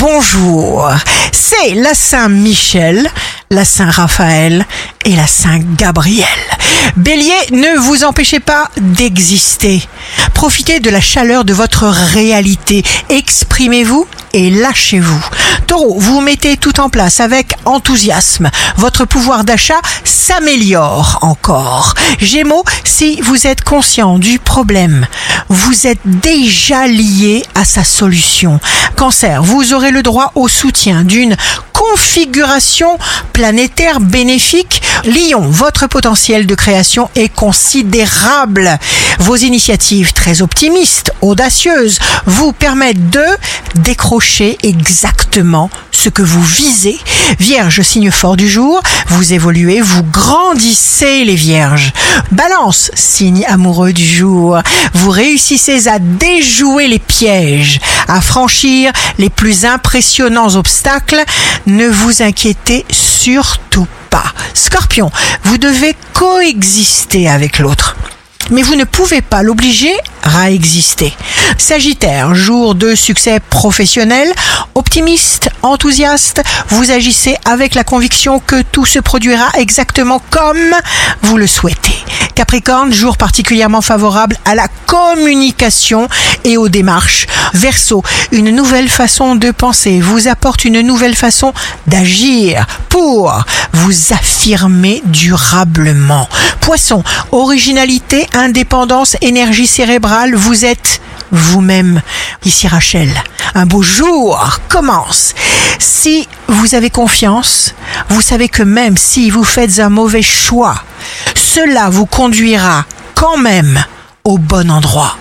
bonjour. C'est la Saint-Michel, la Saint-Raphaël et la Saint-Gabriel. Bélier, ne vous empêchez pas d'exister. Profitez de la chaleur de votre réalité. Exprimez-vous et lâchez-vous. Taureau, vous mettez tout en place avec enthousiasme. Votre pouvoir d'achat s'améliore encore. Gémeaux, si vous êtes conscient du problème, vous êtes déjà lié à sa solution. Cancer, vous aurez le droit au soutien d'une configuration planétaire bénéfique. Lion, votre potentiel de création est considérable. Vos initiatives très optimistes, audacieuses, vous permettent de décrocher exactement ce que vous visez. Vierge, signe fort du jour, vous évoluez, vous grandissez les vierges. Balance, signe amoureux du jour, vous réussissez à déjouer les pièges, à franchir les plus impressionnants obstacles. Ne vous inquiétez surtout. Scorpion, vous devez coexister avec l'autre mais vous ne pouvez pas l'obliger à exister. Sagittaire, jour de succès professionnel, optimiste, enthousiaste, vous agissez avec la conviction que tout se produira exactement comme vous le souhaitez. Capricorne, jour particulièrement favorable à la communication et aux démarches. Verseau, une nouvelle façon de penser vous apporte une nouvelle façon d'agir pour vous affirmer durablement. Poisson, originalité, indépendance, énergie cérébrale, vous êtes vous-même. Ici Rachel, un beau jour commence. Si vous avez confiance, vous savez que même si vous faites un mauvais choix, cela vous conduira quand même au bon endroit.